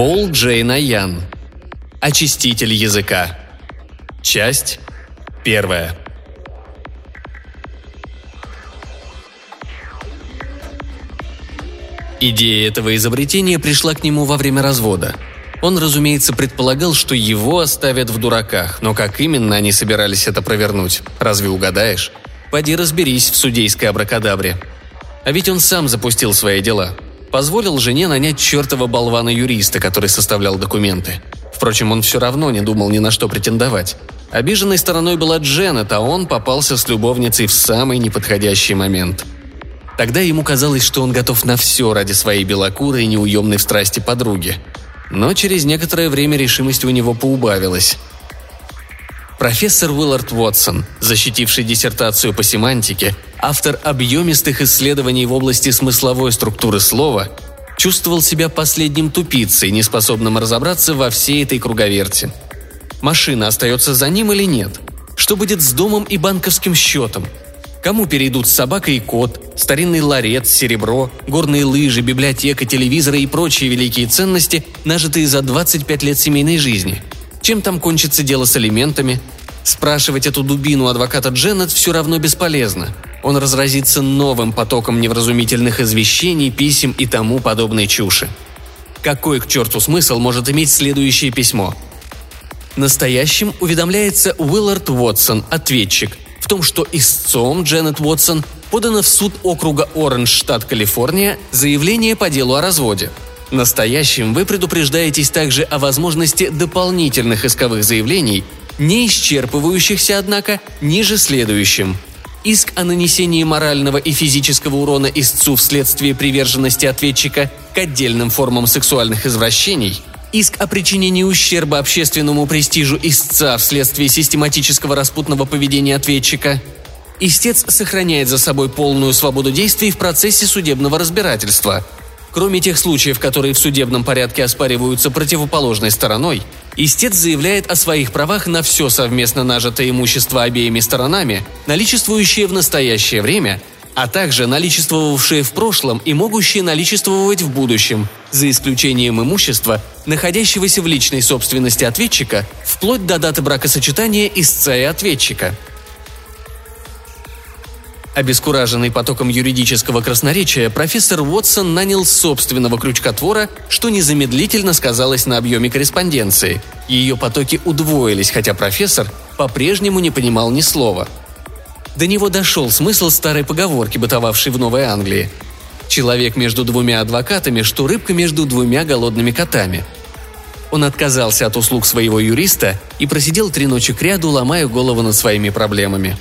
Пол Джейн Аян. Очиститель языка. Часть первая. Идея этого изобретения пришла к нему во время развода. Он, разумеется, предполагал, что его оставят в дураках, но как именно они собирались это провернуть? Разве угадаешь? Поди разберись в судейской абракадабре. А ведь он сам запустил свои дела. Позволил жене нанять чертова болвана-юриста, который составлял документы. Впрочем, он все равно не думал ни на что претендовать. Обиженной стороной была Дженнет, а он попался с любовницей в самый неподходящий момент – Тогда ему казалось, что он готов на все ради своей белокурой и неуемной в страсти подруги. Но через некоторое время решимость у него поубавилась. Профессор Уиллард Уотсон, защитивший диссертацию по семантике, автор объемистых исследований в области смысловой структуры слова, чувствовал себя последним тупицей, неспособным разобраться во всей этой круговерти. Машина остается за ним или нет? Что будет с домом и банковским счетом? Кому перейдут собака и кот, старинный ларец, серебро, горные лыжи, библиотека, телевизоры и прочие великие ценности, нажитые за 25 лет семейной жизни? Чем там кончится дело с алиментами? Спрашивать эту дубину адвоката Дженнет все равно бесполезно. Он разразится новым потоком невразумительных извещений, писем и тому подобной чуши. Какой к черту смысл может иметь следующее письмо? Настоящим уведомляется Уиллард Уотсон, ответчик – в том, что истцом Дженнет Уотсон подано в суд округа Оранж, штат Калифорния, заявление по делу о разводе. Настоящим вы предупреждаетесь также о возможности дополнительных исковых заявлений, не исчерпывающихся, однако, ниже следующим. Иск о нанесении морального и физического урона истцу вследствие приверженности ответчика к отдельным формам сексуальных извращений – Иск о причинении ущерба общественному престижу истца вследствие систематического распутного поведения ответчика. Истец сохраняет за собой полную свободу действий в процессе судебного разбирательства. Кроме тех случаев, которые в судебном порядке оспариваются противоположной стороной, истец заявляет о своих правах на все совместно нажитое имущество обеими сторонами, наличествующее в настоящее время – а также наличествовавшие в прошлом и могущие наличествовать в будущем, за исключением имущества, находящегося в личной собственности ответчика, вплоть до даты бракосочетания истца и ответчика. Обескураженный потоком юридического красноречия, профессор Уотсон нанял собственного крючкотвора, что незамедлительно сказалось на объеме корреспонденции. Ее потоки удвоились, хотя профессор по-прежнему не понимал ни слова – до него дошел смысл старой поговорки, бытовавшей в Новой Англии. Человек между двумя адвокатами, что рыбка между двумя голодными котами. Он отказался от услуг своего юриста и просидел три ночи кряду, ломая голову над своими проблемами.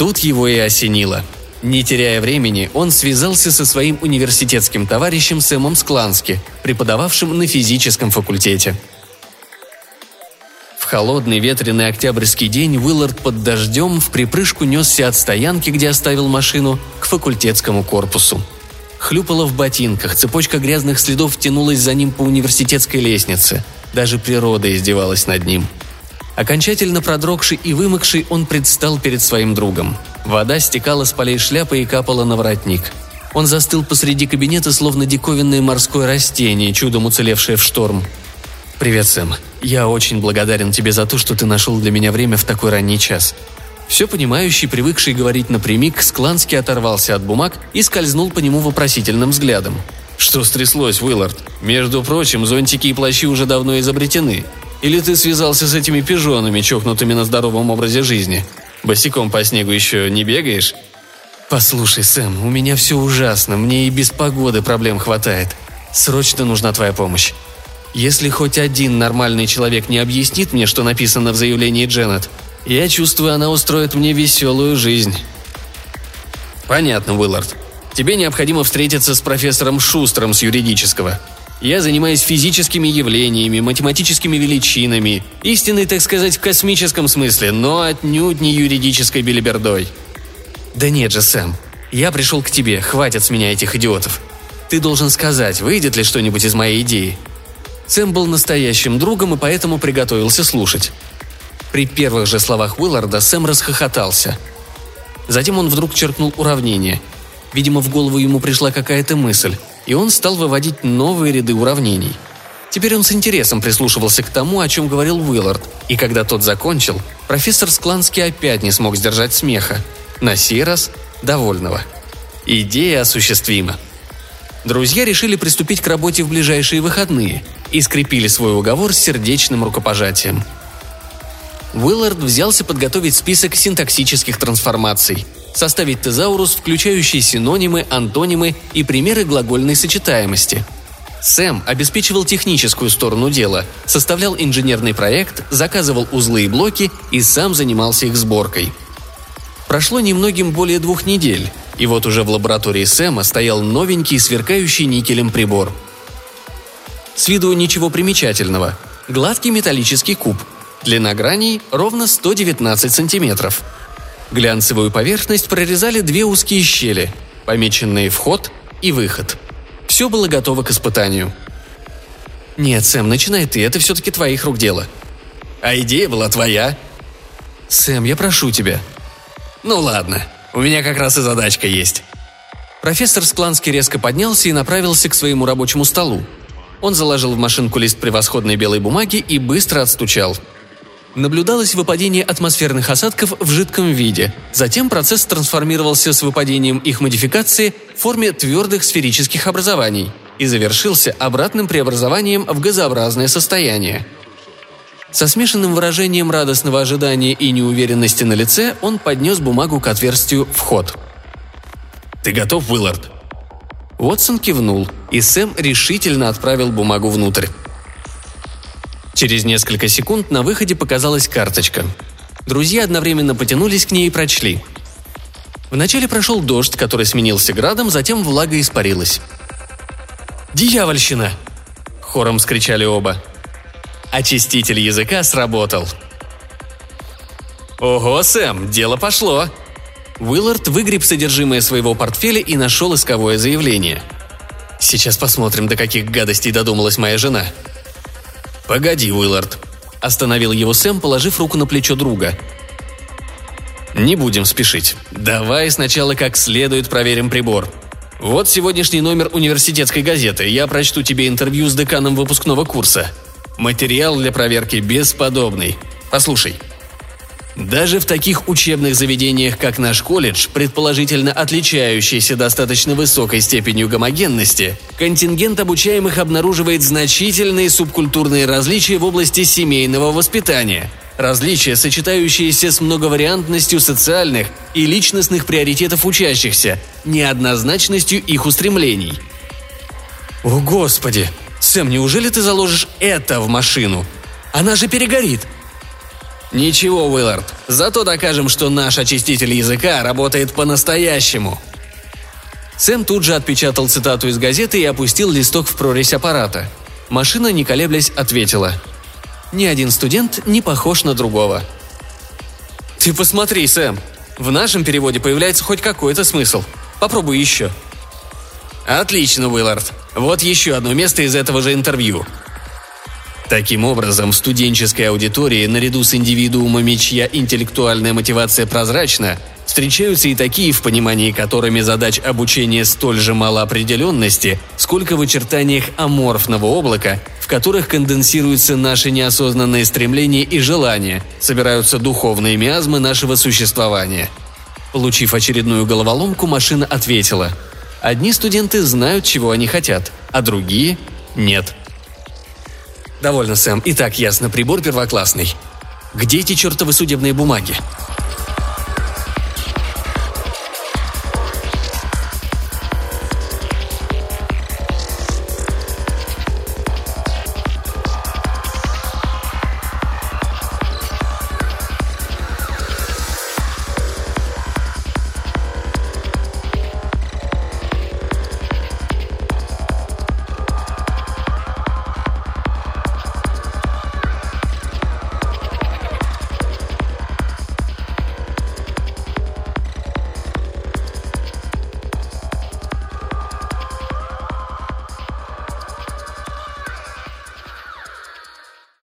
Тут его и осенило. Не теряя времени, он связался со своим университетским товарищем Сэмом Склански, преподававшим на физическом факультете – холодный ветреный октябрьский день Уиллард под дождем в припрыжку несся от стоянки, где оставил машину, к факультетскому корпусу. Хлюпало в ботинках, цепочка грязных следов тянулась за ним по университетской лестнице. Даже природа издевалась над ним. Окончательно продрогший и вымокший, он предстал перед своим другом. Вода стекала с полей шляпы и капала на воротник. Он застыл посреди кабинета, словно диковинное морское растение, чудом уцелевшее в шторм. «Привет, Сэм. Я очень благодарен тебе за то, что ты нашел для меня время в такой ранний час». Все понимающий, привыкший говорить напрямик, Скланский оторвался от бумаг и скользнул по нему вопросительным взглядом. «Что стряслось, Уиллард? Между прочим, зонтики и плащи уже давно изобретены. Или ты связался с этими пижонами, чокнутыми на здоровом образе жизни? Босиком по снегу еще не бегаешь?» «Послушай, Сэм, у меня все ужасно, мне и без погоды проблем хватает. Срочно нужна твоя помощь. Если хоть один нормальный человек не объяснит мне, что написано в заявлении Дженнет, я чувствую, она устроит мне веселую жизнь. Понятно, Уиллард. Тебе необходимо встретиться с профессором Шустром с юридического. Я занимаюсь физическими явлениями, математическими величинами, истинной, так сказать, в космическом смысле, но отнюдь не юридической белибердой. Да нет же, Сэм. Я пришел к тебе, хватит с меня этих идиотов. Ты должен сказать, выйдет ли что-нибудь из моей идеи. Сэм был настоящим другом и поэтому приготовился слушать. При первых же словах Уилларда Сэм расхохотался. Затем он вдруг черкнул уравнение. Видимо, в голову ему пришла какая-то мысль, и он стал выводить новые ряды уравнений. Теперь он с интересом прислушивался к тому, о чем говорил Уиллард, и когда тот закончил, профессор Скланский опять не смог сдержать смеха. На сей раз довольного. Идея осуществима. Друзья решили приступить к работе в ближайшие выходные и скрепили свой уговор с сердечным рукопожатием. Уиллард взялся подготовить список синтаксических трансформаций, составить тезаурус, включающий синонимы, антонимы и примеры глагольной сочетаемости – Сэм обеспечивал техническую сторону дела, составлял инженерный проект, заказывал узлы и блоки и сам занимался их сборкой. Прошло немногим более двух недель, и вот уже в лаборатории Сэма стоял новенький сверкающий никелем прибор. С виду ничего примечательного. Гладкий металлический куб. Длина граней ровно 119 сантиметров. Глянцевую поверхность прорезали две узкие щели, помеченные «вход» и «выход». Все было готово к испытанию. «Нет, Сэм, начинай ты, это все-таки твоих рук дело». «А идея была твоя». «Сэм, я прошу тебя». «Ну ладно, у меня как раз и задачка есть». Профессор Скланский резко поднялся и направился к своему рабочему столу. Он заложил в машинку лист превосходной белой бумаги и быстро отстучал – Наблюдалось выпадение атмосферных осадков в жидком виде. Затем процесс трансформировался с выпадением их модификации в форме твердых сферических образований и завершился обратным преобразованием в газообразное состояние. Со смешанным выражением радостного ожидания и неуверенности на лице он поднес бумагу к отверстию «Вход». «Ты готов, Уиллард?» Уотсон кивнул, и Сэм решительно отправил бумагу внутрь. Через несколько секунд на выходе показалась карточка. Друзья одновременно потянулись к ней и прочли. Вначале прошел дождь, который сменился градом, затем влага испарилась. «Дьявольщина!» – хором скричали оба. Очиститель языка сработал. «Ого, Сэм, дело пошло!» Уиллард выгреб содержимое своего портфеля и нашел исковое заявление. «Сейчас посмотрим, до каких гадостей додумалась моя жена», «Погоди, Уиллард», – остановил его Сэм, положив руку на плечо друга. «Не будем спешить. Давай сначала как следует проверим прибор. Вот сегодняшний номер университетской газеты. Я прочту тебе интервью с деканом выпускного курса. Материал для проверки бесподобный. Послушай». Даже в таких учебных заведениях, как наш колледж, предположительно отличающийся достаточно высокой степенью гомогенности, контингент обучаемых обнаруживает значительные субкультурные различия в области семейного воспитания. Различия, сочетающиеся с многовариантностью социальных и личностных приоритетов учащихся, неоднозначностью их устремлений. «О, Господи! Сэм, неужели ты заложишь это в машину? Она же перегорит!» «Ничего, Уиллард, зато докажем, что наш очиститель языка работает по-настоящему». Сэм тут же отпечатал цитату из газеты и опустил листок в прорезь аппарата. Машина, не колеблясь, ответила. «Ни один студент не похож на другого». «Ты посмотри, Сэм. В нашем переводе появляется хоть какой-то смысл. Попробуй еще». «Отлично, Уиллард. Вот еще одно место из этого же интервью», Таким образом, в студенческой аудитории, наряду с индивидуумами, чья интеллектуальная мотивация прозрачна, встречаются и такие, в понимании которыми задач обучения столь же мало определенности, сколько в очертаниях аморфного облака, в которых конденсируются наши неосознанные стремления и желания, собираются духовные миазмы нашего существования. Получив очередную головоломку, машина ответила. Одни студенты знают, чего они хотят, а другие – нет – «Довольно, Сэм. И так ясно, прибор первоклассный. Где эти чертовы судебные бумаги?»